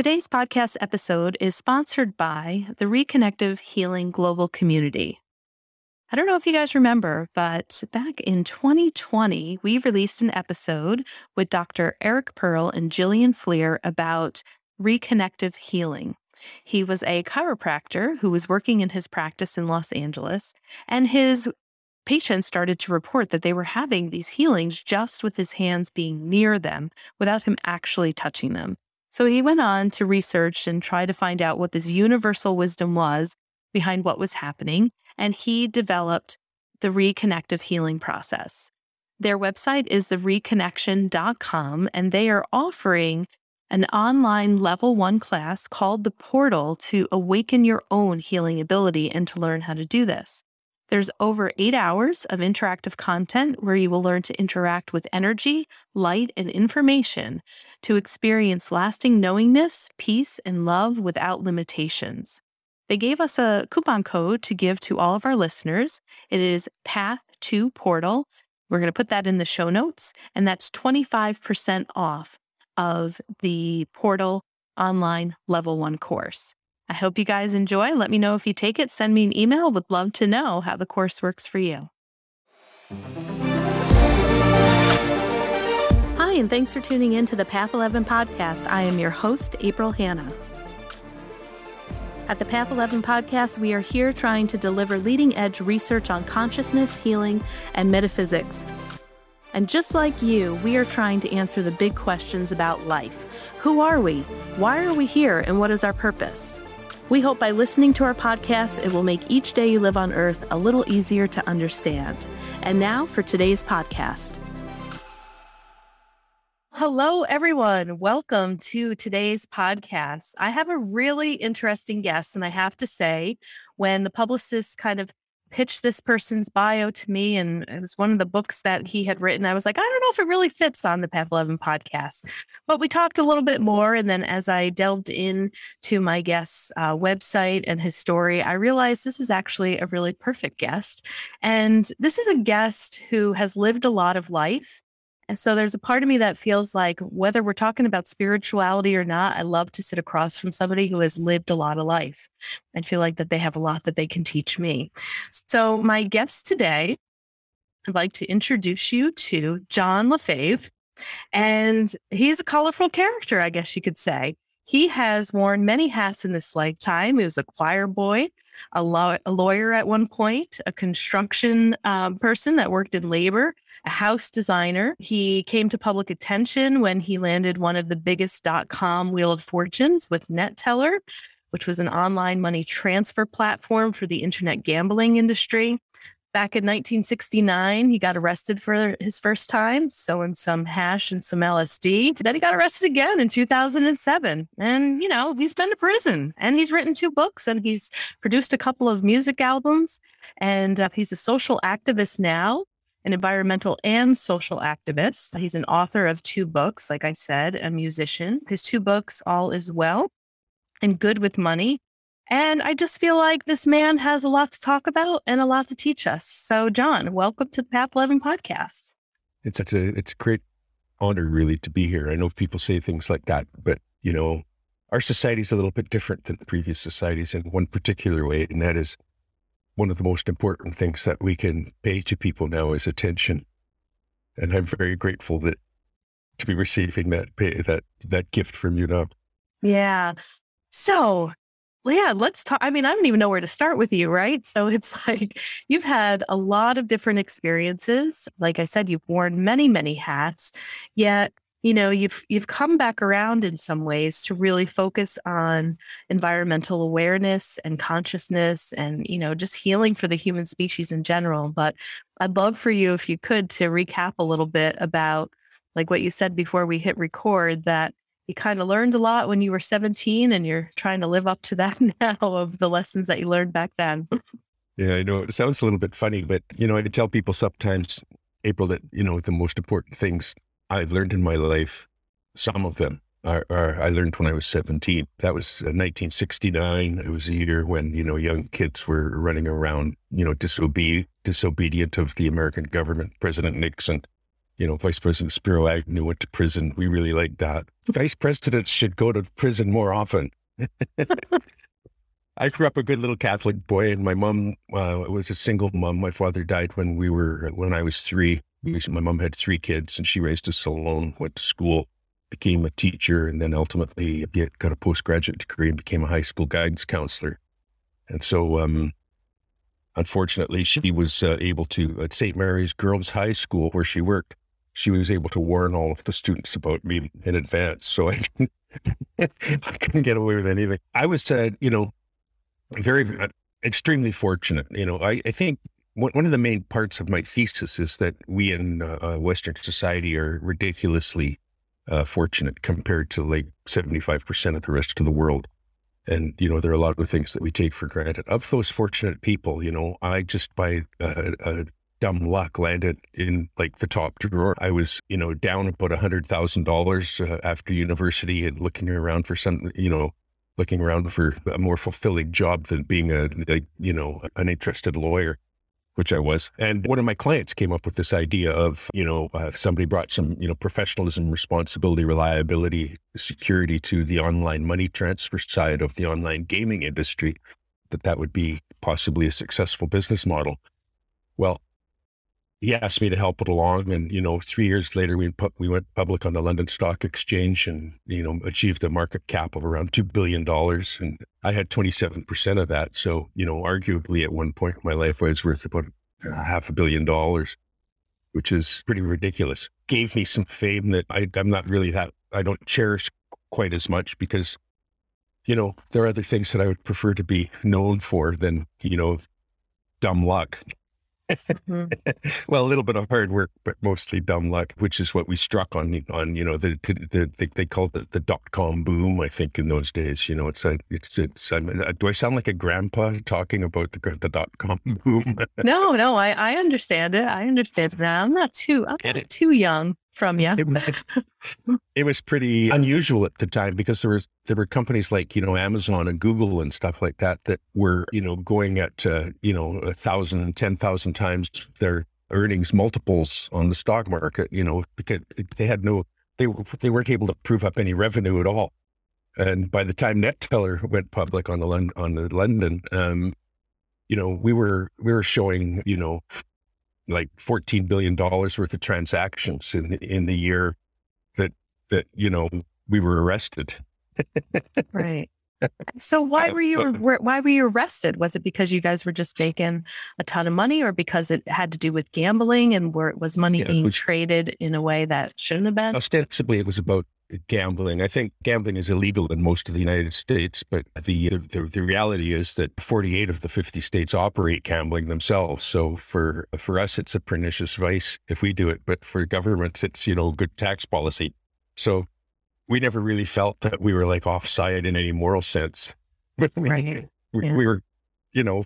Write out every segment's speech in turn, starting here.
Today's podcast episode is sponsored by the Reconnective Healing Global Community. I don't know if you guys remember, but back in 2020, we released an episode with Dr. Eric Pearl and Jillian Fleer about reconnective healing. He was a chiropractor who was working in his practice in Los Angeles, and his patients started to report that they were having these healings just with his hands being near them without him actually touching them. So he went on to research and try to find out what this universal wisdom was behind what was happening, and he developed the reconnective healing process. Their website is thereconnection.com, and they are offering an online level one class called The Portal to awaken your own healing ability and to learn how to do this. There's over eight hours of interactive content where you will learn to interact with energy, light, and information to experience lasting knowingness, peace, and love without limitations. They gave us a coupon code to give to all of our listeners. It is Path to Portal. We're going to put that in the show notes, and that's 25% off of the Portal online level one course. I hope you guys enjoy. Let me know if you take it. Send me an email. Would love to know how the course works for you. Hi, and thanks for tuning in to the Path 11 podcast. I am your host, April Hanna. At the Path 11 podcast, we are here trying to deliver leading edge research on consciousness, healing, and metaphysics. And just like you, we are trying to answer the big questions about life. Who are we? Why are we here? And what is our purpose? We hope by listening to our podcast, it will make each day you live on earth a little easier to understand. And now for today's podcast. Hello, everyone. Welcome to today's podcast. I have a really interesting guest, and I have to say, when the publicist kind of pitched this person's bio to me, and it was one of the books that he had written. I was like, I don't know if it really fits on the Path 11 podcast. But we talked a little bit more. And then as I delved in to my guest's uh, website and his story, I realized this is actually a really perfect guest. And this is a guest who has lived a lot of life so there's a part of me that feels like whether we're talking about spirituality or not, I love to sit across from somebody who has lived a lot of life and feel like that they have a lot that they can teach me. So my guest today, I'd like to introduce you to John Lefebvre. And he's a colorful character, I guess you could say. He has worn many hats in this lifetime. He was a choir boy, a, law- a lawyer at one point, a construction um, person that worked in labor, a house designer. He came to public attention when he landed one of the biggest dot com Wheel of Fortunes with Neteller, which was an online money transfer platform for the internet gambling industry. Back in 1969, he got arrested for his first time, selling some hash and some LSD. Then he got arrested again in 2007. And, you know, he's been to prison and he's written two books and he's produced a couple of music albums. And uh, he's a social activist now an environmental and social activist. He's an author of two books, like I said, a musician. His two books, All Is Well and Good with Money. And I just feel like this man has a lot to talk about and a lot to teach us. So, John, welcome to the Path 11 podcast. It's, it's a it's a great honor, really, to be here. I know people say things like that, but you know, our society is a little bit different than previous societies in one particular way, and that is one of the most important things that we can pay to people now is attention. And I'm very grateful that to be receiving that pay, that that gift from you now. Yeah. So, yeah, let's talk. I mean, I don't even know where to start with you, right? So it's like you've had a lot of different experiences. Like I said, you've worn many, many hats, yet you know you've you've come back around in some ways to really focus on environmental awareness and consciousness and you know just healing for the human species in general. But i'd love for you if you could to recap a little bit about like what you said before we hit record that you kind of learned a lot when you were 17 and you're trying to live up to that now of the lessons that you learned back then. Yeah i know it sounds a little bit funny but you know i tell people sometimes april that you know the most important things I've learned in my life, some of them are, are, I learned when I was 17. That was 1969. Uh, it was a year when, you know, young kids were running around, you know, disobe- disobedient of the American government, President Nixon, You know, Vice President Spiro Agnew went to prison. We really liked that. Vice presidents should go to prison more often. I grew up a good little Catholic boy, and my mom uh, was a single mom. My father died when we were when I was three. My mom had three kids, and she raised us alone. Went to school, became a teacher, and then ultimately got a postgraduate degree and became a high school guidance counselor. And so, um, unfortunately, she was uh, able to at St. Mary's Girls High School, where she worked. She was able to warn all of the students about me in advance, so I, I couldn't get away with anything. I was, uh, you know, very uh, extremely fortunate. You know, I, I think one, of the main parts of my thesis is that we in uh, uh Western society are ridiculously uh, fortunate compared to like 75% of the rest of the world. And, you know, there are a lot of things that we take for granted. Of those fortunate people, you know, I just by uh, uh, dumb luck landed in like the top drawer. I was, you know, down about a hundred thousand uh, dollars after university and looking around for some, you know, looking around for a more fulfilling job than being a, a you know, an interested lawyer which I was. And one of my clients came up with this idea of, you know, uh, somebody brought some, you know, professionalism, responsibility, reliability, security to the online money transfer side of the online gaming industry, that that would be possibly a successful business model. Well, he asked me to help it along. And, you know, three years later, we, put, we went public on the London Stock Exchange and, you know, achieved a market cap of around $2 billion. And I had 27% of that. So, you know, arguably at one point in my life, I was worth about uh, half a billion dollars, which is pretty ridiculous. Gave me some fame that I, I'm not really that, I don't cherish quite as much because, you know, there are other things that I would prefer to be known for than, you know, dumb luck mm-hmm. well, a little bit of hard work, but mostly dumb luck, which is what we struck on. On you know, the, the, the they called it the dot com boom. I think in those days, you know, it's a, it's it's. I mean, do I sound like a grandpa talking about the the dot com boom? no, no, I I understand it. I understand it. I'm not too I'm not too young from you. It, it, was pretty unusual at the time because there was there were companies like you know Amazon and Google and stuff like that that were you know going at uh, you know a thousand and ten thousand times their earnings multiples on the stock market. You know because they had no they they weren't able to prove up any revenue at all. And by the time Neteller went public on the on the London, um, you know, we were we were showing you know like $14 billion worth of transactions in, in the year that, that, you know, we were arrested. right. So why were you why were you arrested? Was it because you guys were just making a ton of money, or because it had to do with gambling and where was money yeah, being was, traded in a way that shouldn't have been? Ostensibly, it was about gambling. I think gambling is illegal in most of the United States, but the, the, the reality is that 48 of the 50 states operate gambling themselves. So for for us, it's a pernicious vice if we do it, but for governments, it's you know good tax policy. So we never really felt that we were like offside in any moral sense. But we, right. we, yeah. we were, you know,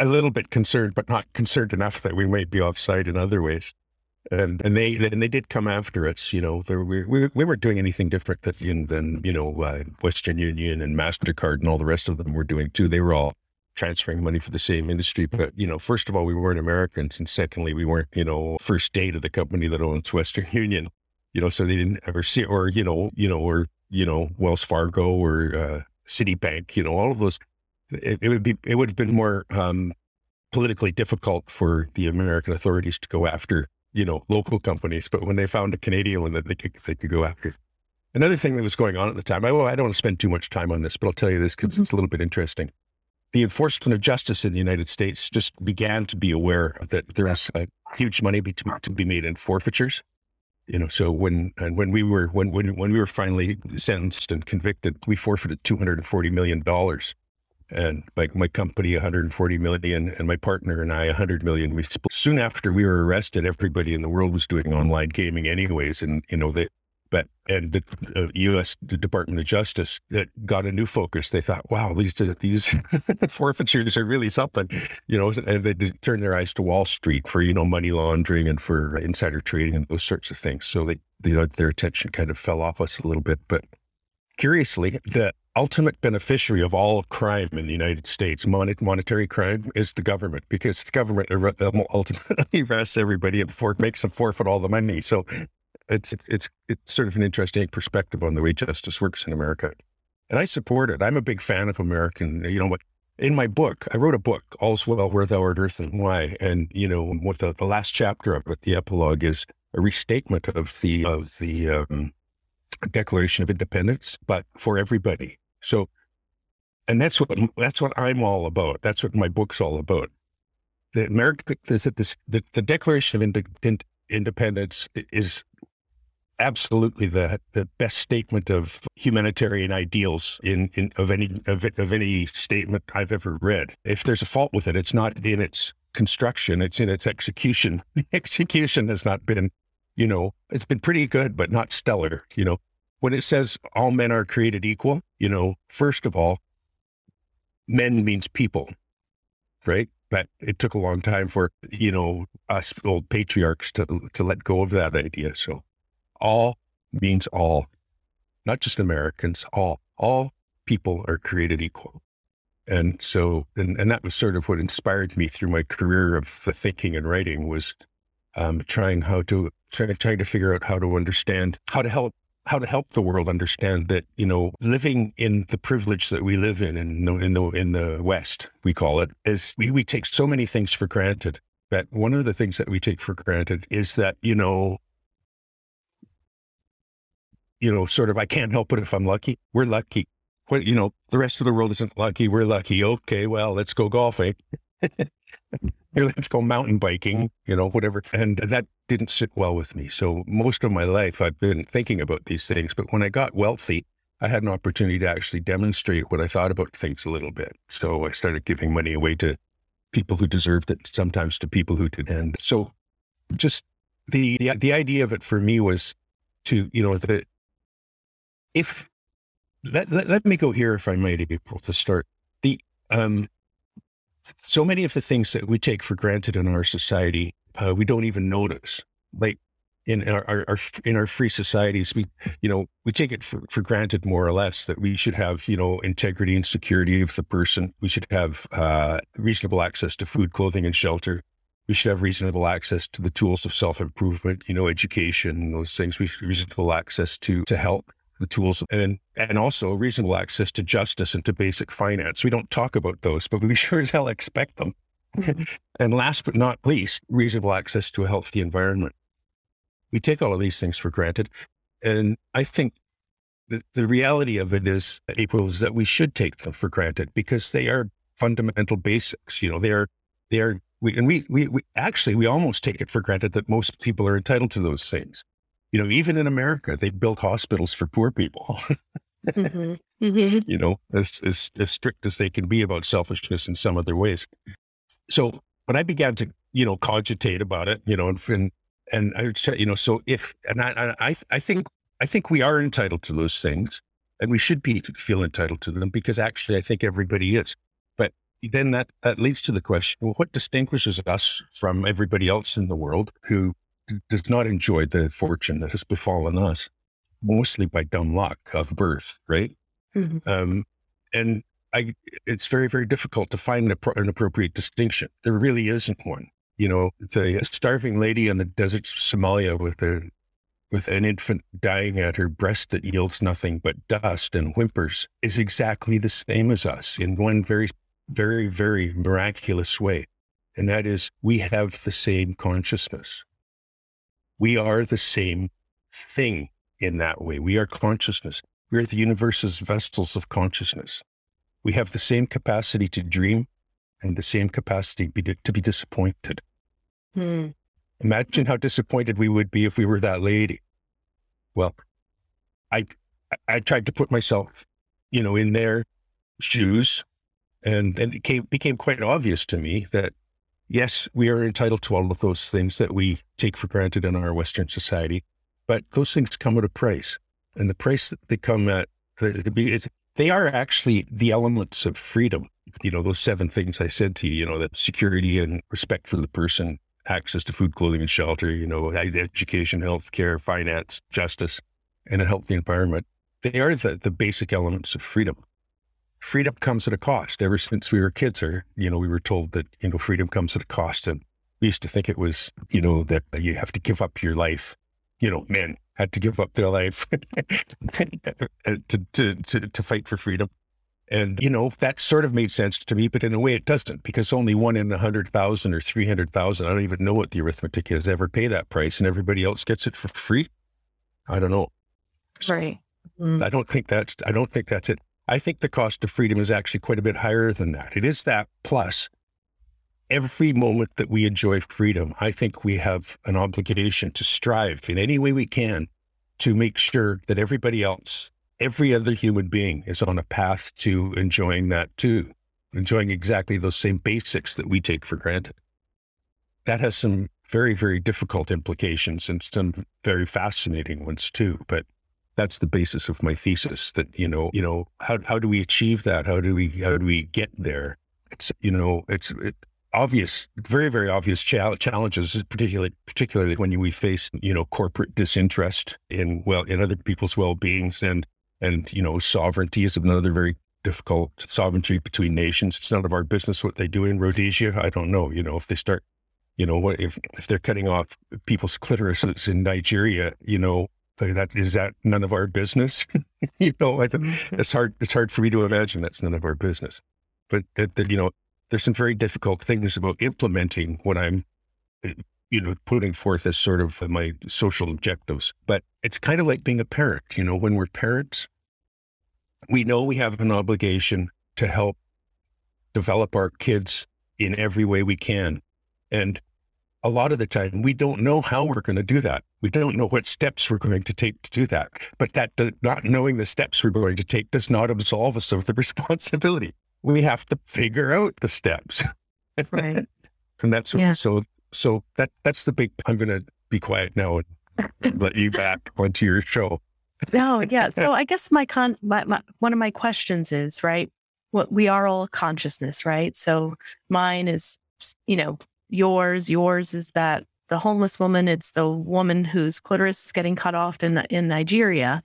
a little bit concerned, but not concerned enough that we might be offside in other ways and and they and they did come after us. You know, there, we, we we weren't doing anything different than than you know uh, Western Union and Mastercard and all the rest of them were doing too. They were all transferring money for the same industry, but you know, first of all, we weren't Americans, and secondly, we weren't you know First Data of the company that owns Western Union. You know, so they didn't ever see, or you know, you know, or you know, Wells Fargo or uh, Citibank. You know, all of those. It, it would be it would have been more um, politically difficult for the American authorities to go after you know, local companies, but when they found a Canadian one that they could, they could go after. Another thing that was going on at the time, I, well, I don't want to spend too much time on this, but I'll tell you this because mm-hmm. it's a little bit interesting. The enforcement of justice in the United States just began to be aware that there a huge money be, to, to be made in forfeitures. You know, so when and when we were when when when we were finally sentenced and convicted, we forfeited two hundred and forty million dollars and like my company 140 million and my partner and I 100 million. We split. soon after we were arrested, everybody in the world was doing online gaming anyways, and you know they. But and the uh, U.S. Department of Justice that got a new focus. They thought, "Wow, these these forfeitures are really something," you know. And they turned their eyes to Wall Street for you know money laundering and for insider trading and those sorts of things. So they, they their attention kind of fell off us a little bit. But curiously, the ultimate beneficiary of all crime in the United States, mon- monetary crime, is the government because the government ultimately arrests everybody and for- makes them forfeit all the money. So it's it's it's sort of an interesting perspective on the way justice works in America, and I support it. I'm a big fan of American. You know what? In my book, I wrote a book, All's Well, Where Thou Art, Earth, and Why. And, you know, what the, the last chapter of it, the epilogue, is a restatement of the of the um, Declaration of Independence, but for everybody. So, and that's what that's what I'm all about. That's what my book's all about. The America is that this the, the Declaration of Ind- Independence is absolutely the the best statement of humanitarian ideals in, in of any of, of any statement I've ever read. If there's a fault with it, it's not in its construction; it's in its execution. execution has not been, you know, it's been pretty good, but not stellar. You know, when it says all men are created equal, you know, first of all, men means people, right? But it took a long time for you know us old patriarchs to to let go of that idea. So all means all, not just Americans, all. All people are created equal. And so, and, and that was sort of what inspired me through my career of thinking and writing was um, trying how to trying, trying to figure out how to understand how to help how to help the world understand that you know living in the privilege that we live in in the in the, in the West we call it is we, we take so many things for granted. But one of the things that we take for granted is that you know you know, sort of, I can't help it if I'm lucky. We're lucky. What, you know, the rest of the world isn't lucky. We're lucky. Okay, well, let's go golfing. let's go mountain biking, you know, whatever. And that didn't sit well with me. So most of my life, I've been thinking about these things. But when I got wealthy, I had an opportunity to actually demonstrate what I thought about things a little bit. So I started giving money away to people who deserved it, sometimes to people who didn't. And so just the, the, the idea of it for me was to, you know, the, if let, let, let, me go here, if I might, April, to start. The um, so many of the things that we take for granted in our society, uh, we don't even notice. Like in our, our, our, in our free societies, we you know we take it for, for granted more or less that we should have you know integrity and security of the person. We should have uh, reasonable access to food, clothing, and shelter. We should have reasonable access to the tools of self improvement, you know, education, those things. We should reasonable access to to help the tools and and also reasonable access to justice and to basic finance. We don't talk about those, but we sure as hell expect them. Mm-hmm. and last but not least, reasonable access to a healthy environment. We take all of these things for granted. And I think the, the reality of it is, April, is that we should take them for granted because they are fundamental basics. You know, they are, they are, we, and we, we, we actually, we almost take it for granted that most people are entitled to those things you know, even in America, they built hospitals for poor people. mm-hmm. Mm-hmm. You know, as, as as strict as they can be about selfishness in some other ways. So when I began to, you know, cogitate about it, you know, and and, and I would say, you know, so if and I I I think I think we are entitled to those things, and we should be feel entitled to them because actually I think everybody is. But then that that leads to the question: Well, what distinguishes us from everybody else in the world who does not enjoy the fortune that has befallen us, mostly by dumb luck of birth, right? Mm-hmm. Um, and I, it's very, very difficult to find an, an, appropriate distinction. There really isn't one. You know, the starving lady in the desert of Somalia with a with an infant dying at her breast that yields nothing but dust and whimpers is exactly the same as us in one very, very, very miraculous way. And that is we have the same consciousness. We are the same thing in that way. We are consciousness. We are the universe's vessels of consciousness. We have the same capacity to dream and the same capacity be, to be disappointed. Hmm. Imagine how disappointed we would be if we were that lady. Well, I I tried to put myself, you know, in their shoes, and and it came, became quite obvious to me that yes, we are entitled to all of those things that we take for granted in our Western society, but those things come at a price. And the price that they come at, they are actually the elements of freedom. You know, those seven things I said to you, you know, that security and respect for the person, access to food, clothing, and shelter, you know, education, health care, finance, justice, and a healthy environment. they are the, the basic elements of freedom. Freedom comes at a cost. Ever since we were kids, or you know, we were told that you know freedom comes at a cost, and we used to think it was you know that you have to give up your life. You know, men had to give up their life to, to to to fight for freedom. And, you know, that sort of made sense to me, but in a way it doesn't because only one in a 100,000 or 300,000, I don't even know what the arithmetic is, ever pay that price and everybody else gets it for free. I don't know. Right. Mm. I don't think that's, I don't think that's it. I think the cost of freedom is actually quite a bit higher than that. It is that plus every moment that we enjoy freedom, I think we have an obligation to strive in any way we can to make sure that everybody else every other human being is on a path to enjoying that too, enjoying exactly those same basics that we take for granted. That has some very, very difficult implications and some very fascinating ones too. But that's the basis of my thesis that, you know, you know, how, how do we achieve that? How do we, how do we get there? It's, you know, it's it, obvious, very, very obvious challenges, particularly, particularly when we face, you know, corporate disinterest in, well, in other people's well-beings and and, you know, sovereignty is another very difficult sovereignty between nations. It's none of our business what they do in Rhodesia. I don't know. You know, if they start, you know, what if if they're cutting off people's clitorises in Nigeria, you know, that is that none of our business. you know, mm-hmm. it's hard. It's hard for me to imagine that's none of our business. But that, that you know, there's some very difficult things about implementing what I'm eh, you know, putting forth as sort of my social objectives. But it's kind of like being a parent. You know, when we're parents, we know we have an obligation to help develop our kids in every way we can. And a lot of the time, we don't know how we're going to do that. We don't know what steps we're going to take to do that. But that not knowing the steps we're going to take does not absolve us of the responsibility. We have to figure out the steps. Right. and that's yeah. so so that that's the big. I'm going to be quiet now and let you back onto your show. No, yeah. So I guess my con, my, my, one of my questions is right. What we are all consciousness, right? So mine is, you know, yours. Yours is that the homeless woman. It's the woman whose clitoris is getting cut off in in Nigeria.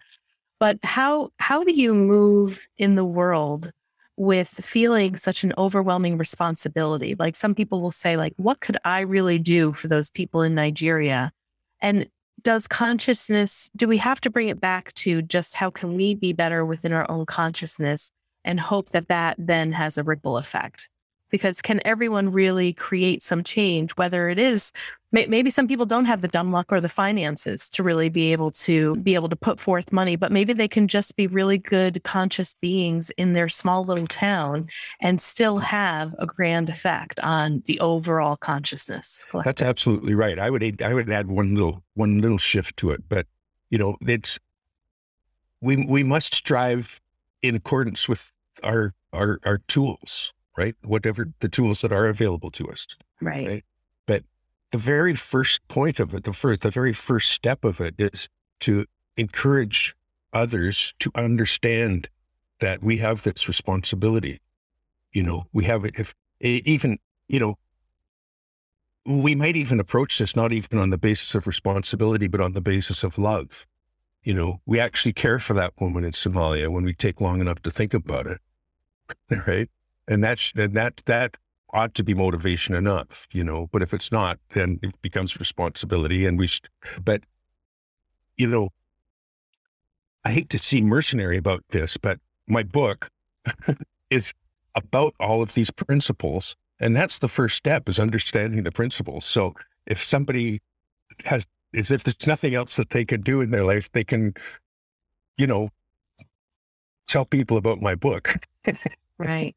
But how how do you move in the world with feeling such an overwhelming responsibility. Like some people will say, like, what could I really do for those people in Nigeria? And does consciousness, do we have to bring it back to just how can we be better within our own consciousness and hope that that then has a ripple effect? Because can everyone really create some change whether it is maybe some people don't have the dumb luck or the finances to really be able to be able to put forth money but maybe they can just be really good conscious beings in their small little town and still mm. have a grand effect on the overall consciousness collective. that's absolutely right. I would i would add one little one little shift to it but you know it's we we must strive in accordance with our our our tools right? Whatever the tools that are available to us. Right. right? But the very first point of it, the first, the very first step of it is to encourage others to understand that we have this responsibility. You know, we have it if even, you know, we might even approach this not even on the basis of responsibility, but on the basis of love. You know, we actually care for that woman in Somalia when we take long enough to think about it. Right and that's and that that ought to be motivation enough, you know. But if it's not, then it becomes responsibility, and we. Sh- but you know, I hate to seem mercenary about this, but my book is about all of these principles, and that's the first step is understanding the principles. So if somebody has, as if there's nothing else that they can do in their life, they can, you know, tell people about my book. right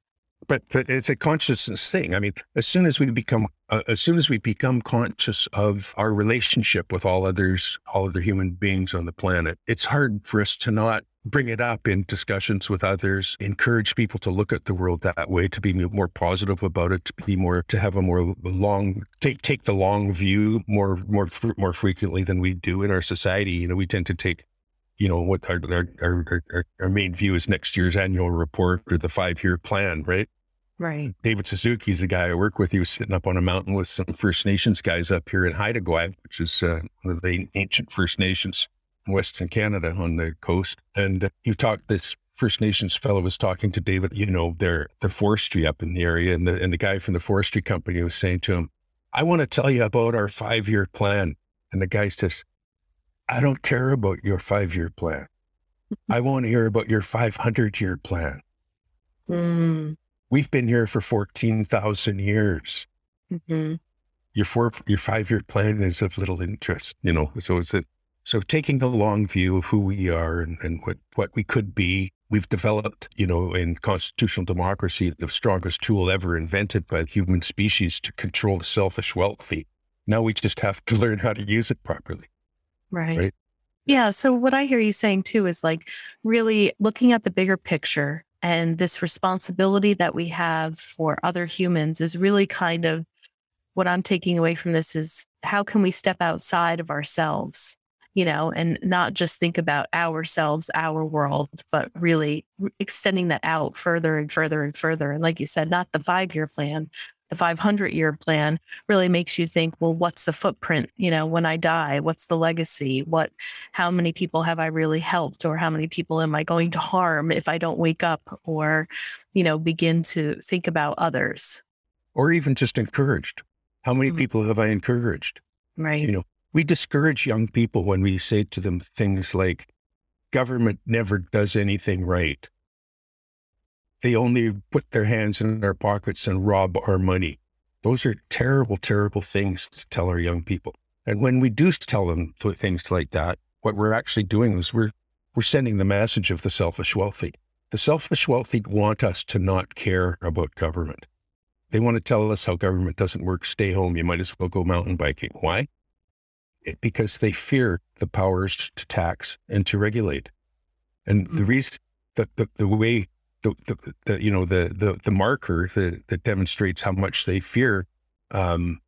but it's a consciousness thing. I mean, as soon as we become, uh, as soon as we become conscious of our relationship with all others, all other human beings on the planet, it's hard for us to not bring it up in discussions with others, encourage people to look at the world that way, to be more positive about it, to be more, to have a more long, take take the long view more more more frequently than we do in our society. You know, we tend to take you know what our our, our our main view is next year's annual report or the five year plan, right? Right. David Suzuki is the guy I work with. He was sitting up on a mountain with some First Nations guys up here in Haida Gwaii, which is uh, one of the ancient First Nations in Western Canada on the coast. And you talked, this First Nations fellow was talking to David, you know, their, the forestry up in the area. And the, and the guy from the forestry company was saying to him, I want to tell you about our five year plan. And the guy says, I don't care about your five year plan. I want to hear about your 500 year plan. Mm. We've been here for 14,000 years. hmm Your four, your five year plan is of little interest, you know. So it's a, so taking the long view of who we are and, and what, what we could be. We've developed, you know, in constitutional democracy, the strongest tool ever invented by the human species to control the selfish wealthy. Now we just have to learn how to use it properly. Right. Right. Yeah. So, what I hear you saying too is like really looking at the bigger picture and this responsibility that we have for other humans is really kind of what I'm taking away from this is how can we step outside of ourselves, you know, and not just think about ourselves, our world, but really extending that out further and further and further. And like you said, not the five year plan, the 500 year plan really makes you think, well, what's the footprint? You know, when I die, what's the legacy? What, how many people have I really helped? Or how many people am I going to harm if I don't wake up or, you know, begin to think about others? Or even just encouraged. How many Mhm. people have I encouraged? Right. You know, we discourage young people when we say to them things like, government never does anything right. They only put their hands in our pockets and rob our money. Those are terrible, terrible things to tell our young people. And when we do tell them th- things like that, what we're actually doing is we're we're sending the message of the selfish wealthy. The selfish wealthy want us to not care about government. They want to tell us how government doesn't work. Stay home. You might as well go mountain biking. Why? It, because they fear the powers to tax and to regulate. And the hmm. reason the, the, the way the, the, the you know the the the marker that, that demonstrates how much they fear um,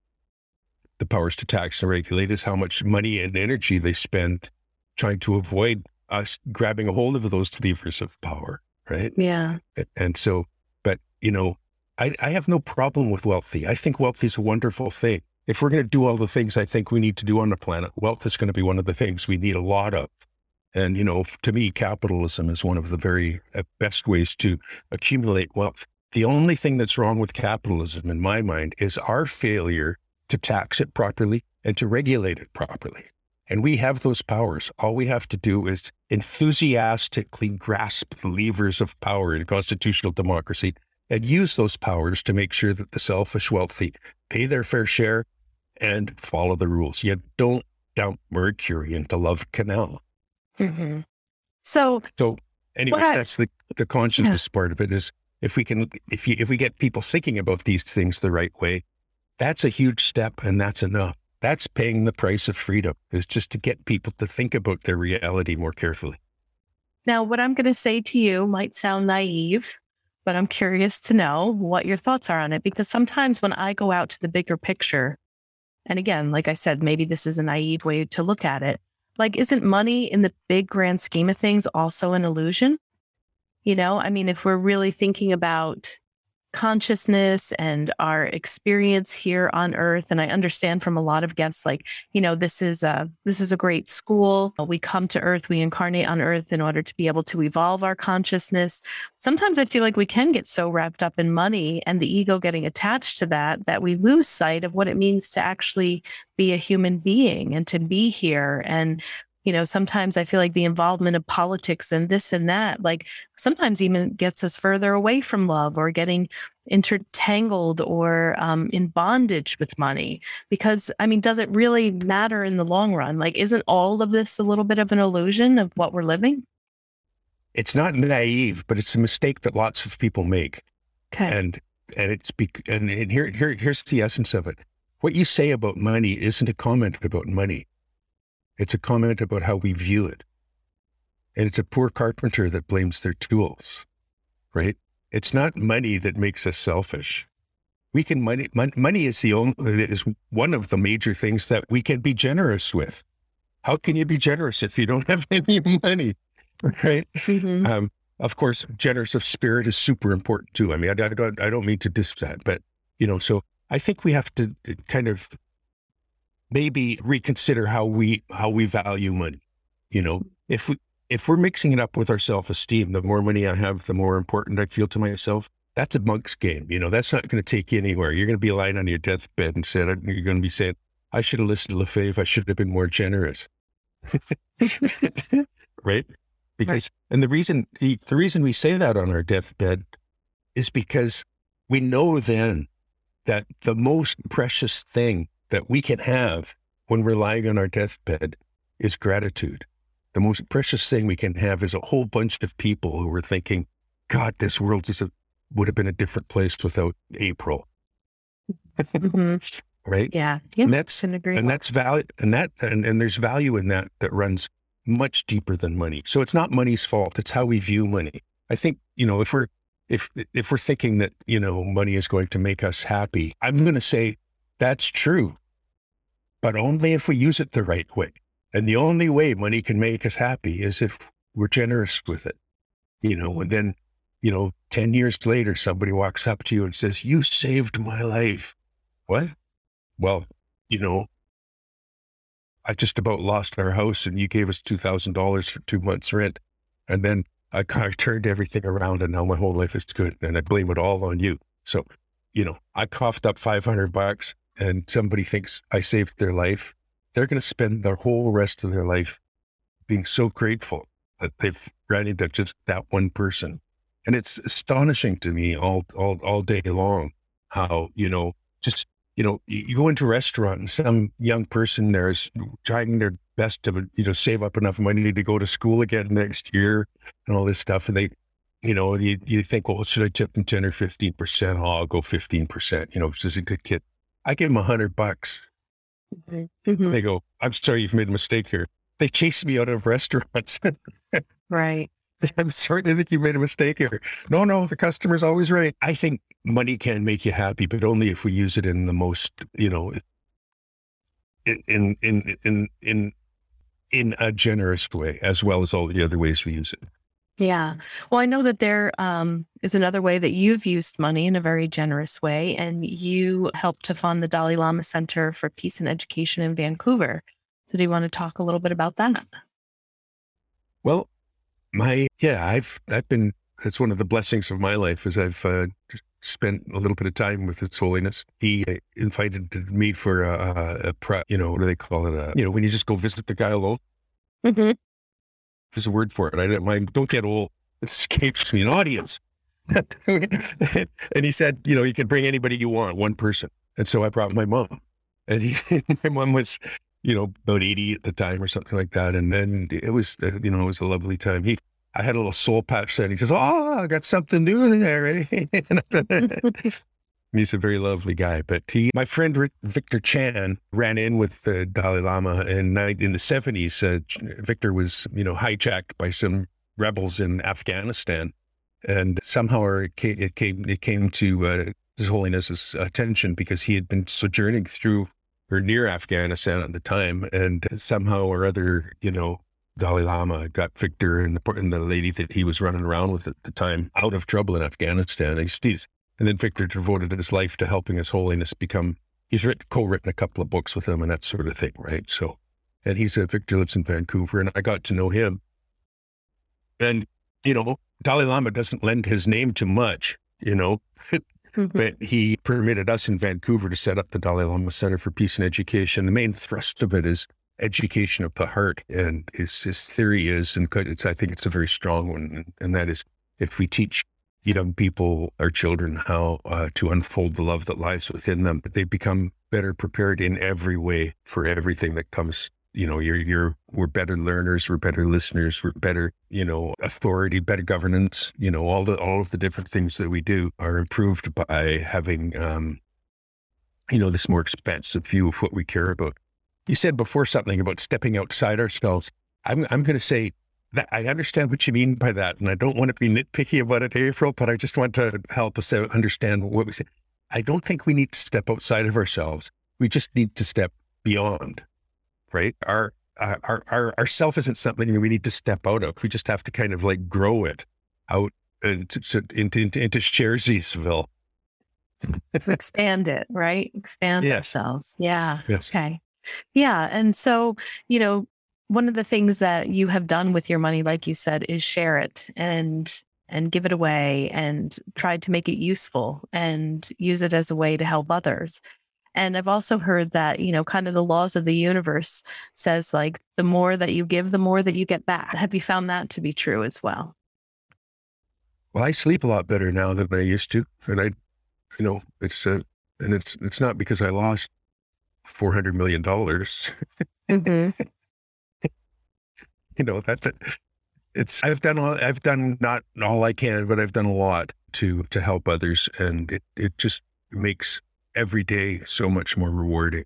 the powers to tax and regulate is how much money and energy they spend trying to avoid us grabbing a hold of those levers of power, right? yeah. And so, but you know, I, I have no problem with wealthy. I think wealth is a wonderful thing. If we're going to do all the things I think we need to do on the planet, wealth is going to be one of the things we need a lot of. And, you know, to me, capitalism is one of the very uh, best ways to accumulate wealth. The only thing that's wrong with capitalism, in my mind, is our failure to tax it properly and to regulate it properly. And we have those powers. All we have to do is enthusiastically grasp the levers of power in constitutional democracy and use those powers to make sure that the selfish wealthy pay their fair share and follow the rules. You don't dump mercury into Love Canal. Hmm So, So anyway, I- that's the the consciousness part of it is if we can if you if we get people thinking about these things the right way, that's a huge step and that's enough. That's paying the price of freedom is just to get people to think about their reality more carefully. now what I'm going to say to you might sound naive, but I'm curious to know what your thoughts are on it because sometimes when I go out to the bigger picture, and again, like I said, maybe this is a naive way to look at it. Like, isn't money in the big grand scheme of things also an illusion? You know, I mean, if we're really thinking about consciousness and our experience here on earth and i understand from a lot of guests like you know this is a this is a great school. We come to earth we incarnate on earth in order to be able to evolve our consciousness. Sometimes i feel like we can get so wrapped up in money and the ego getting attached to that that we lose sight of what it means to actually be a human being and to be here. And you know sometimes i feel like the involvement of politics and this and that like sometimes even gets us further away from love or getting intertangled or um, in bondage with money because i mean does it really matter in the long run like isn't all of this a little bit of an illusion of what we're living It's not naive, but it's a mistake that lots of people make. okay And and it's be, and, and here here here's the essence of it. What you say about money isn't a comment about money. It's a comment about how we view it. And it's a poor carpenter that blames their tools, right? It's not money that makes us selfish. We can money mon- money is the only is one of the major things that we can be generous with. How can you be generous if you don't have any money, right? Mhm. Um, of course, generous of spirit is super important too. I mean, I, I don't, I don't mean to diss that, but you know, so I think we have to kind of maybe reconsider how we how we value money. You know, if we, if we're mixing it up with our self esteem, the more money I have, the more important I feel to myself. That's a monk's game. You know, that's not going to take you anywhere. You're going to be lying on your deathbed and said, you're going to be saying, I should have listened to Lefebvre. I should have been more generous. right? Because, and the reason, the, the reason we say that on our deathbed is because we know then that the most precious thing that we can have when we're lying on our deathbed is gratitude. The most precious thing we can have is a whole bunch of people who are thinking, God, this world just would have been a different place without April. mm-hmm. Right? Yeah. yeah. And that's and that's value and that and, and there's value in that that runs much deeper than money. So it's not money's fault. It's how we view money. I think, you know, if we're if if we're thinking that, you know, money is going to make us happy, I'm gonna say that's true. But only if we use it the right way. And the only way money can make us happy is if we're generous with it. You know, and then, you know, 10 years later, somebody walks up to you and says, You saved my life. What? Well, you know, I just about lost our house and you gave us $2,000 for two months' rent. And then I kind of turned everything around and now my whole life is good. And I blame it all on you. So, you know, I coughed up 500 bucks and somebody thinks I saved their life they're going to spend their whole rest of their life being so grateful that they've ran into just that one person. And it's astonishing to me all, all, all day long how, you know, just, you know, you go into a restaurant and some young person there is trying their best to, you know, save up enough money to go to school again next year and all this stuff. And they, you know, you, you think, well, should I tip them 10 or 15%? Oh, I'll go 15%, you know, this is a good kid. I give him a hundred bucks Mm-hmm. They go, I'm sorry, you've made a mistake here. They chase me out of restaurants. right. I'm sorry, I think you made a mistake here. No, no, the customer's always right. I think money can make you happy, but only if we use it in the most, you know, in in in in in a generous way, as well as all the other ways we use it. Yeah. Well, I know that there um, is another way that you've used money in a very generous way, and you helped to fund the Dalai Lama Center for Peace and Education in Vancouver. So, do you want to talk a little bit about that? Well, my yeah, I've I've been that's one of the blessings of my life is I've uh, spent a little bit of time with His Holiness. He uh, invited me for a, a, a prep, you know, what do they call it? A, you know, when you just go visit the guy alone. Mm-hmm. There's a word for it. I don't, my, don't get old. It escapes me. An audience. and he said, you know, you can bring anybody you want, one person. And so I brought my mom. And he, my mom was, you know, about 80 at the time or something like that. And then it was, uh, you know, it was a lovely time. He, I had a little soul patch set. He says, Oh, I got something new in there. Eh? He's a very lovely guy. But he, my friend Victor Chan ran in with the Dalai Lama in, in the 70s. Uh, Victor was, you know, hijacked by some rebels in Afghanistan. And somehow it came, it came, it came to uh, His Holiness's attention because he had been sojourning through or near Afghanistan at the time. And somehow or other, you know, Dalai Lama got Victor and the, and the lady that he was running around with at the time out of trouble in Afghanistan. He's, he's and then Victor devoted his life to helping His Holiness become, he's written, co-written a couple of books with him and that sort of thing, right? So, and he's a, Victor lives in Vancouver and I got to know him. And, you know, Dalai Lama doesn't lend his name to much, you know, mm-hmm. but he permitted us in Vancouver to set up the Dalai Lama Center for Peace and Education. The main thrust of it is education of the heart. And his, his theory is, and it's, I think it's a very strong one, and that is if we teach young people our children how uh, to unfold the love that lies within them. They become better prepared in every way for everything that comes. You know, you're, you're, we're better learners, we're better listeners, we're better, you know, authority, better governance. You know, all the, all of the different things that we do are improved by having, um, you know, this more expansive view of what we care about. You said before something about stepping outside ourselves. I'm, I'm going to say that, I understand what you mean by that, and I don't want to be nitpicky about it, April, but I just want to help us understand what we say. I don't think we need to step outside of ourselves. We just need to step beyond, right? Our our our our self isn't something that we need to step out of. We just have to kind of like grow it out into into into, into Sharesiesville. Expand it, right? Expand yes. ourselves. Yeah. Yes. Okay. Yeah. And so, you know, one of the things that you have done with your money, like you said, is share it and and give it away and try to make it useful and use it as a way to help others. And I've also heard that, you know, kind of the laws of the universe says like the more that you give, the more that you get back. Have you found that to be true as well? Well, I sleep a lot better now than I used to. And I, you know, it's, uh, and it's, it's not because I lost $400 million. Mm-hmm. you know, that, that it's, I've done, all, I've done not all I can, but I've done a lot to, to help others. And it, it just makes every day so much more rewarding.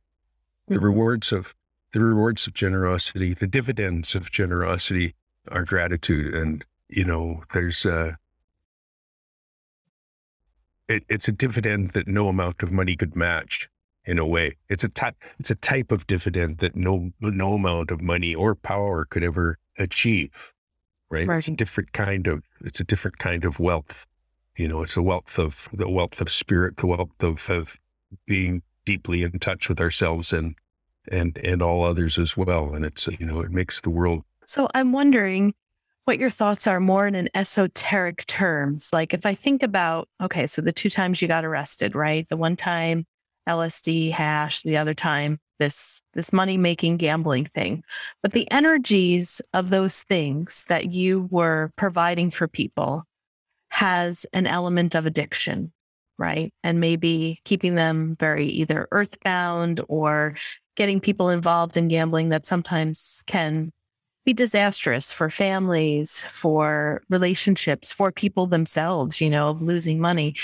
The mm-hmm. rewards of the rewards of generosity, the dividends of generosity are gratitude. And, you know, there's a, it, it's a dividend that no amount of money could match in a way. It's a type, it's a type of dividend that no, no amount of money or power could ever achieve. Right? right. It's a different kind of, it's a different kind of wealth. You know, it's a wealth of the wealth of spirit, the wealth of, of being deeply in touch with ourselves and and and all others as well. And it's you know it makes the world. So I'm wondering what your thoughts are more in an esoteric terms. Like if I think about okay, so the two times you got arrested, right? The one time LSD hash, the other time this this money making gambling thing. But the energies of those things that you were providing for people has an element of addiction right? And maybe keeping them very either earthbound or getting people involved in gambling that sometimes can be disastrous for families, for relationships, for people themselves, you know, of losing money.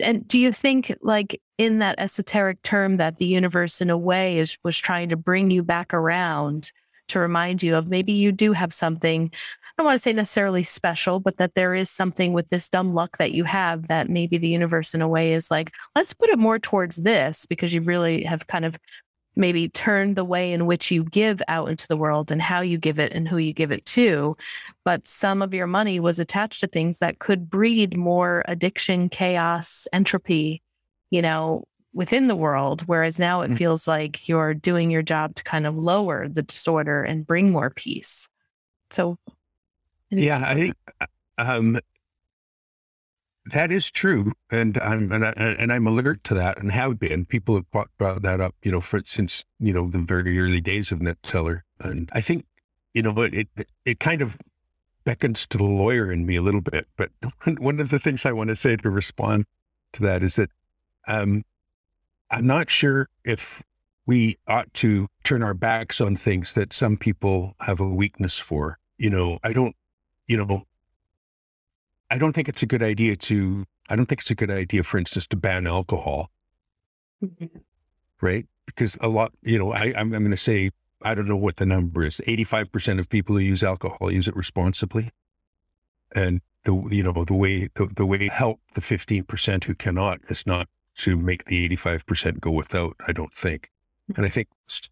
And do you think like in that esoteric term that the universe in a way is was trying to bring you back around to remind you of maybe you do have something, I don't want to say necessarily special, but that there is something with this dumb luck that you have that maybe the universe in a way is like, let's put it more towards this because you really have kind of maybe turn the way in which you give out into the world and how you give it and who you give it to. But some of your money was attached to things that could breed more addiction, chaos, entropy, you know, within the world. Whereas now it mm. feels like you're doing your job to kind of lower the disorder and bring more peace. So, yeah, I think um, that is true, and I'm and, I, and I'm alert to that, and have been. People have brought that up, you know, for since you know the very early days of Neteller, and I think you know it it, it kind of beckons to the lawyer in me a little bit. But one of the things I want to say to respond to that is that um, I'm not sure if we ought to turn our backs on things that some people have a weakness for. You know, I don't, you know, I don't think it's a good idea to, I don't think it's a good idea, for instance, to ban alcohol. Mm-hmm. Right. Because a lot, you know, I, I'm, I'm going to say, I don't know what the number is. 85% of people who use alcohol use it responsibly. And the, you know, the way, the, the way help the 15% who cannot is not to make the 85% go without, I don't think. And I think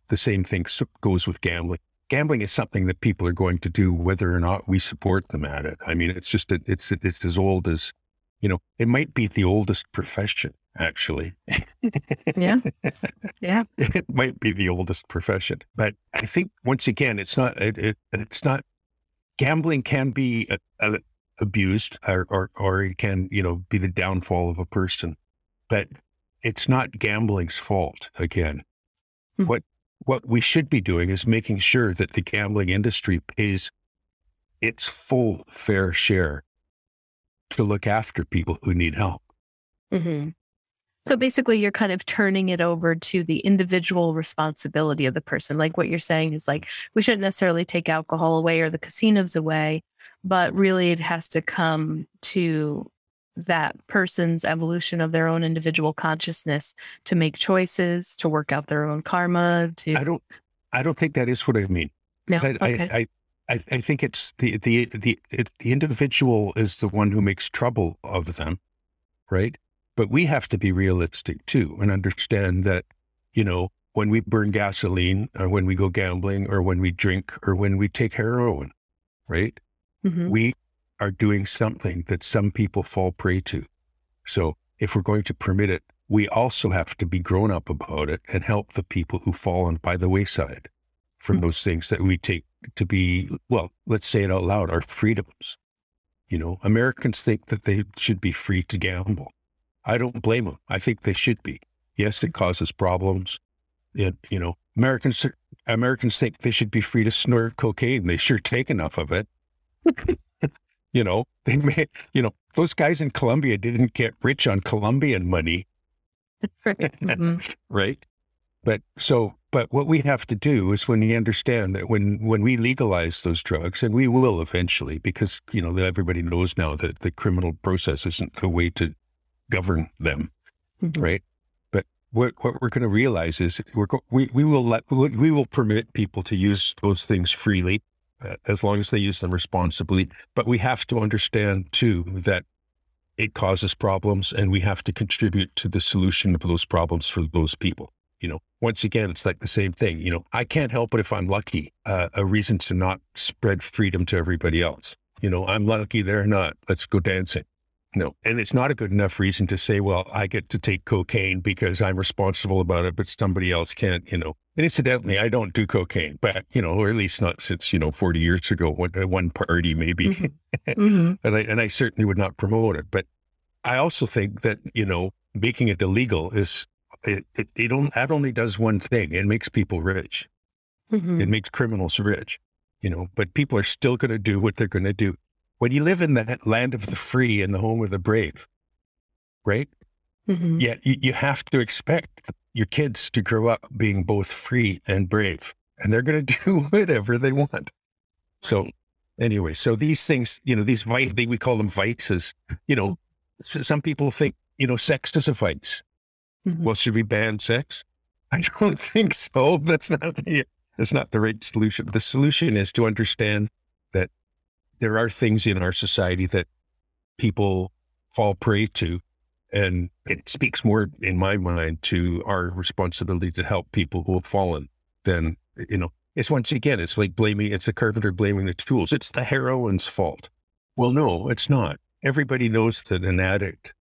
the same thing goes with gambling. Gambling is something that people are going to do whether or not we support them at it. I mean, it's just, it's, it's as old as, you know, it might be the oldest profession, actually. yeah. Yeah. It might be the oldest profession. But I think, once again, it's not, it, it it's not, gambling can be a, a, abused or, or, or it can, you know, be the downfall of a person but it's not gambling's fault again. Mm-hmm. What what we should be doing is making sure that the gambling industry pays its full fair share to look after people who need help. Mm-hmm. So basically, you're kind of turning it over to the individual responsibility of the person. Like what you're saying is like, we shouldn't necessarily take alcohol away or the casinos away, but really it has to come to that person's evolution of their own individual consciousness to make choices, to work out their own karma. To I don't, I don't think that is what I mean. No, I, okay. I, I, I think it's the the the it, the individual is the one who makes trouble of them, right? But we have to be realistic too and understand that, you know, when we burn gasoline or when we go gambling or when we drink or when we take heroin, right? Mm-hmm. We are doing something that some people fall prey to. So if we're going to permit it, we also have to be grown up about it and help the people who fall on by the wayside from mm-hmm. those things that we take to be, well, let's say it out loud, our freedoms. You know, Americans think that they should be free to gamble. I don't blame them. I think they should be. Yes, it causes problems. It, you know, Americans Americans think they should be free to snort cocaine. They sure take enough of it. you know, they may, you know, those guys in Colombia didn't get rich on Colombian money. right. Mm-hmm. right. But so, but what we have to do is when we understand that when, when we legalize those drugs, and we will eventually, because, you know, everybody knows now that the criminal process isn't the way to govern them. Mm-hmm. Right But what, what we're going to realize is we're go- we, we will let we will permit people to use those things freely as long as they use them responsibly but we have to understand too that it causes problems and we have to contribute to the solution of those problems for those people you know once again it's like the same thing you know i can't help it if i'm lucky uh, a reason to not spread freedom to everybody else you know i'm lucky they're not let's go dancing no. And it's not a good enough reason to say, well, I get to take cocaine because I'm responsible about it, but somebody else can't, you know. And incidentally, I don't do cocaine, but, you know, or at least not since, you know, 40 years ago, one, uh, one party maybe. Mm-hmm. mm-hmm. and, I, and I certainly would not promote it. But I also think that, you know, making it illegal is, it, it, it only, that only does one thing. It makes people rich. Mm-hmm. It makes criminals rich, you know, but people are still going to do what they're going to do when you live in the land of the free and the home of the brave, right? Mm-hmm. Yet you, you have to expect your kids to grow up being both free and brave, and they're going to do whatever they want. So, anyway, so these things, you know, these we call them vices. You know, some people think, you know, sex is a vice. Mm-hmm. Well, should we ban sex? I don't think so. That's not the, that's not the right solution. The solution is to understand that there are things in our society that people fall prey to. And it speaks more, in my mind, to our responsibility to help people who have fallen than, you know, it's once again, it's like blaming, it's the carpenter blaming the tools. It's the heroin's fault. Well, no, it's not. Everybody knows that an addict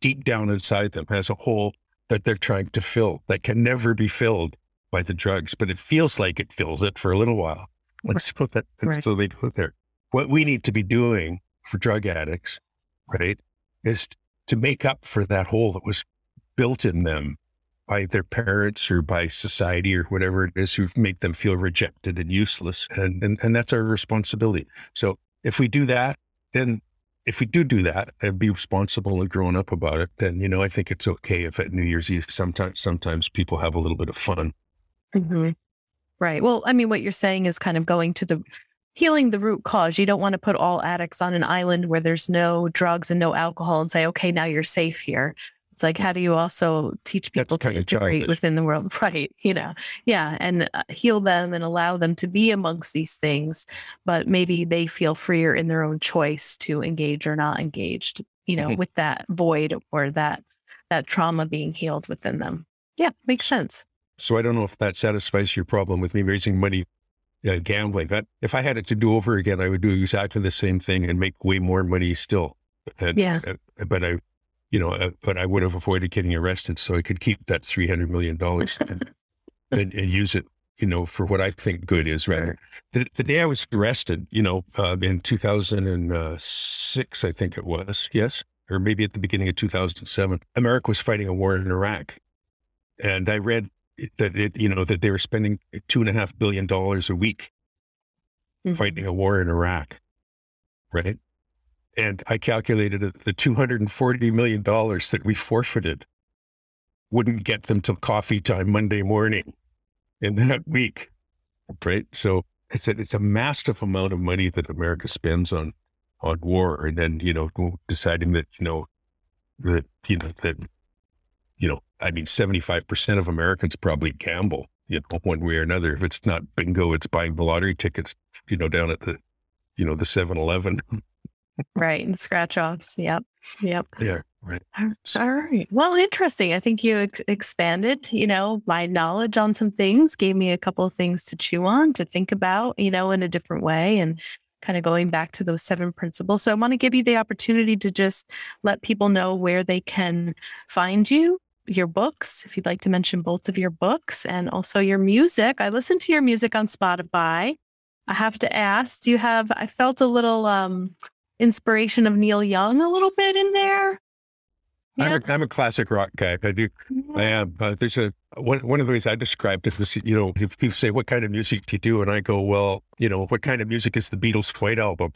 deep down inside them has a hole that they're trying to fill that can never be filled by the drugs, but it feels like it fills it for a little while. Let's put that, right. so they go there. What we need to be doing for drug addicts, right, is to make up for that hole that was built in them by their parents or by society or whatever it is who've made them feel rejected and useless. And, and, and that's our responsibility. So if we do that, then if we do do that and be responsible and grown up about it, then, you know, I think it's okay if at New Year's Eve, sometimes, sometimes people have a little bit of fun. Mm-hmm. Right. Well, I mean, what you're saying is kind of going to the healing the root cause. You don't want to put all addicts on an island where there's no drugs and no alcohol and say, okay, now you're safe here. It's like, how do you also teach people to integrate within the world? Right. You know, yeah. And uh, heal them and allow them to be amongst these things, but maybe they feel freer in their own choice to engage or not engaged, you know, mm-hmm. with that void or that, that trauma being healed within them. Yeah. Makes sense. So I don't know if that satisfies your problem with me raising money uh, gambling. But if I had it to do over again, I would do exactly the same thing and make way more money still. And, yeah. Uh, but I, you know, uh, but I would have avoided getting arrested, so I could keep that three hundred million dollars and, and, and, use it, you know, for what I think good is. Rather, the, the day I was arrested, you know, uh, in two thousand and six, I think it was, yes, or maybe at the beginning of two thousand seven, America was fighting a war in Iraq, and I read that it, you know, that they were spending two and a half billion dollars a week mm-hmm. fighting a war in Iraq, right? And I calculated that the two hundred and forty million dollars that we forfeited wouldn't get them till coffee time Monday morning in that week, right? So it's a, it's a massive amount of money that America spends on on war, and then you know deciding that you know that you know that you know, I mean, 75% of Americans probably gamble, you know, one way or another. If it's not bingo, it's buying the lottery tickets, you know, down at the, you know, the 7 Eleven. right. And scratch offs. Yep. Yep. Yeah. Right. All right. Well, interesting. I think you ex- expanded, you know, my knowledge on some things, gave me a couple of things to chew on, to think about, you know, in a different way. And kind of going back to those seven principles. So I want to give you the opportunity to just let people know where they can find you your books, if you'd like to mention both of your books and also your music. I listen to your music on Spotify. I have to ask, do you have I felt a little um inspiration of Neil Young a little bit in there? I'm, a, I'm a classic rock guy. I do. I am. Uh, there's a one, one of the ways I described it is, you know, if people say, what kind of music do you do? And I go, well, you know, what kind of music is the Beatles' White Album?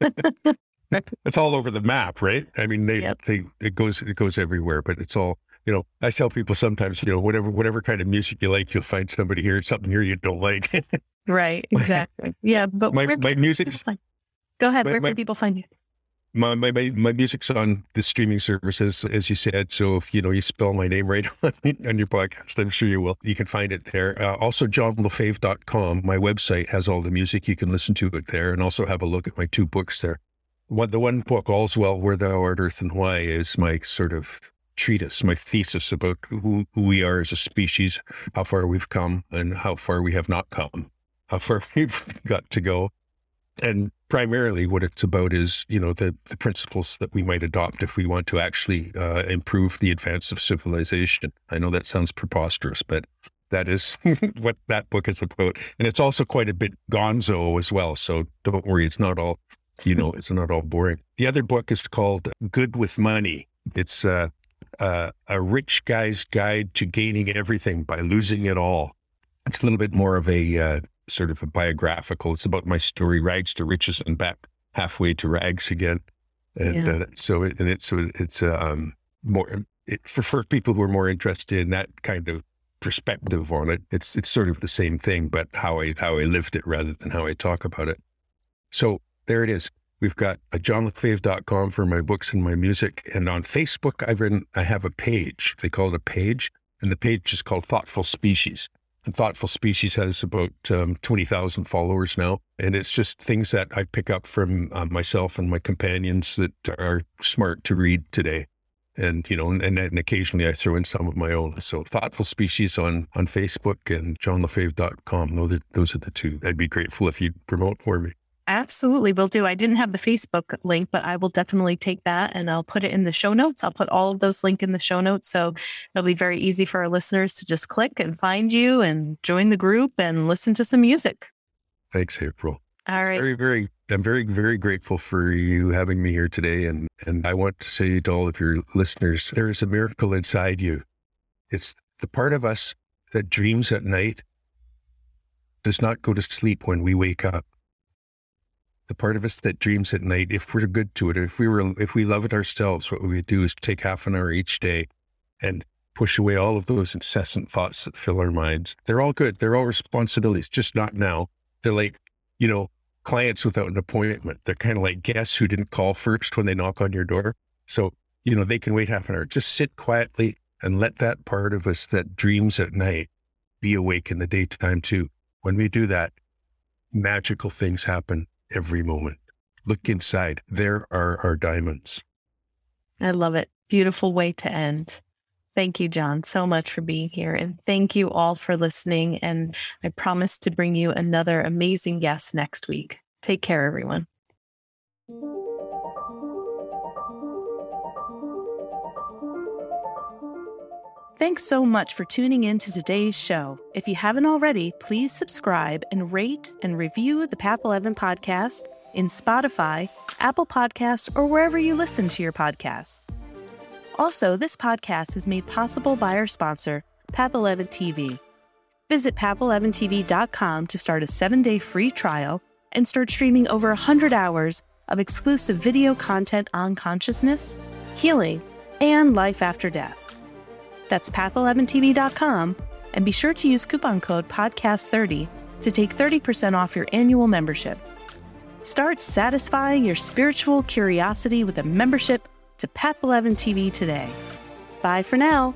it's all over the map, right? I mean, they, yep. they, it goes, it goes everywhere, but it's all, you know, I tell people sometimes, you know, whatever, whatever kind of music you like, you'll find somebody here, something here you don't like. right. Exactly. Yeah. But my, my music, go ahead. My, where can people find you? my, my, my my music's on the streaming services, as you said. So if you know you spell my name right on, on your podcast, I'm sure you will. You can find it there. Uh, also, johnlefebvre.com, my website has all the music. You can listen to it there, and also have a look at my two books there. One, the one book, All's Well, Where Thou Art, Earth and Why, is my sort of treatise, my thesis about who, who we are as a species, how far we've come, and how far we have not come, how far we've got to go. And primarily what it's about is you know the, the principles that we might adopt if we want to actually uh, improve the advance of civilization. I know that sounds preposterous but that is what that book is about. And it's also quite a bit gonzo as well so don't worry it's not all you know it's not all boring. The other book is called good with money. It's uh, uh, a rich guy's guide to gaining everything by losing it all it's a little bit more of a uh, sort of a biographical. It's about my story, rags to riches and back halfway to rags again. And yeah. uh, so, it, and it's so it's um, more it, for for people who are more interested in that kind of perspective on it. It's it's sort of the same thing, but how I how I lived it rather than how I talk about it. So there it is. We've got a johnlefebvre.com for my books and my music. And on Facebook, I've written, I have a page. They call it a page. And the page is called Thoughtful Species. And Thoughtful Species has about um, 20,000 followers now. And it's just things that I pick up from uh, myself and my companions that are smart to read today. And, you know, and, and occasionally I throw in some of my own. So Thoughtful Species on, on Facebook and johnlefebvre.com. Those are, those are the two. I'd be grateful if you'd promote for me. Absolutely, will do. I didn't have the Facebook link, but I will definitely take that and I'll put it in the show notes. I'll put all of those link in the show notes, so it'll be very easy for our listeners to just click and find you and join the group and listen to some music. Thanks, April. All right. Very, very. I'm very, very grateful for you having me here today, and and I want to say to all of your listeners, there is a miracle inside you. It's the part of us that dreams at night does not go to sleep when we wake up the part of us that dreams at night, if we're good to it, if we were, if we love it ourselves, what we would do is take half an hour each day and push away all of those incessant thoughts that fill our minds. They're all good. They're all responsibilities, just not now. They're like, you know, clients without an appointment. They're kind of like guests who didn't call first when they knock on your door. So, you know, they can wait half an hour. Just sit quietly and let that part of us that dreams at night be awake in the daytime too. When we do that, magical things happen every moment. Look inside. There are our diamonds. I love it. Beautiful way to end. Thank you, John, so much for being here. And thank you all for listening. And I promise to bring you another amazing guest next week. Take care, everyone. Thanks so much for tuning in to today's show. If you haven't already, please subscribe and rate and review the Path 11 podcast in Spotify, Apple Podcasts, or wherever you listen to your podcasts. Also, this podcast is made possible by our sponsor, Path 11 TV. Visit path11tv.com to start a seven day free trial and start streaming over 100 hours of exclusive video content on consciousness, healing, and life after death. That's path11tv.com and be sure to use coupon code podcast30 to take 30% off your annual membership. Start satisfying your spiritual curiosity with a membership to Path 11 TV today. Bye for now.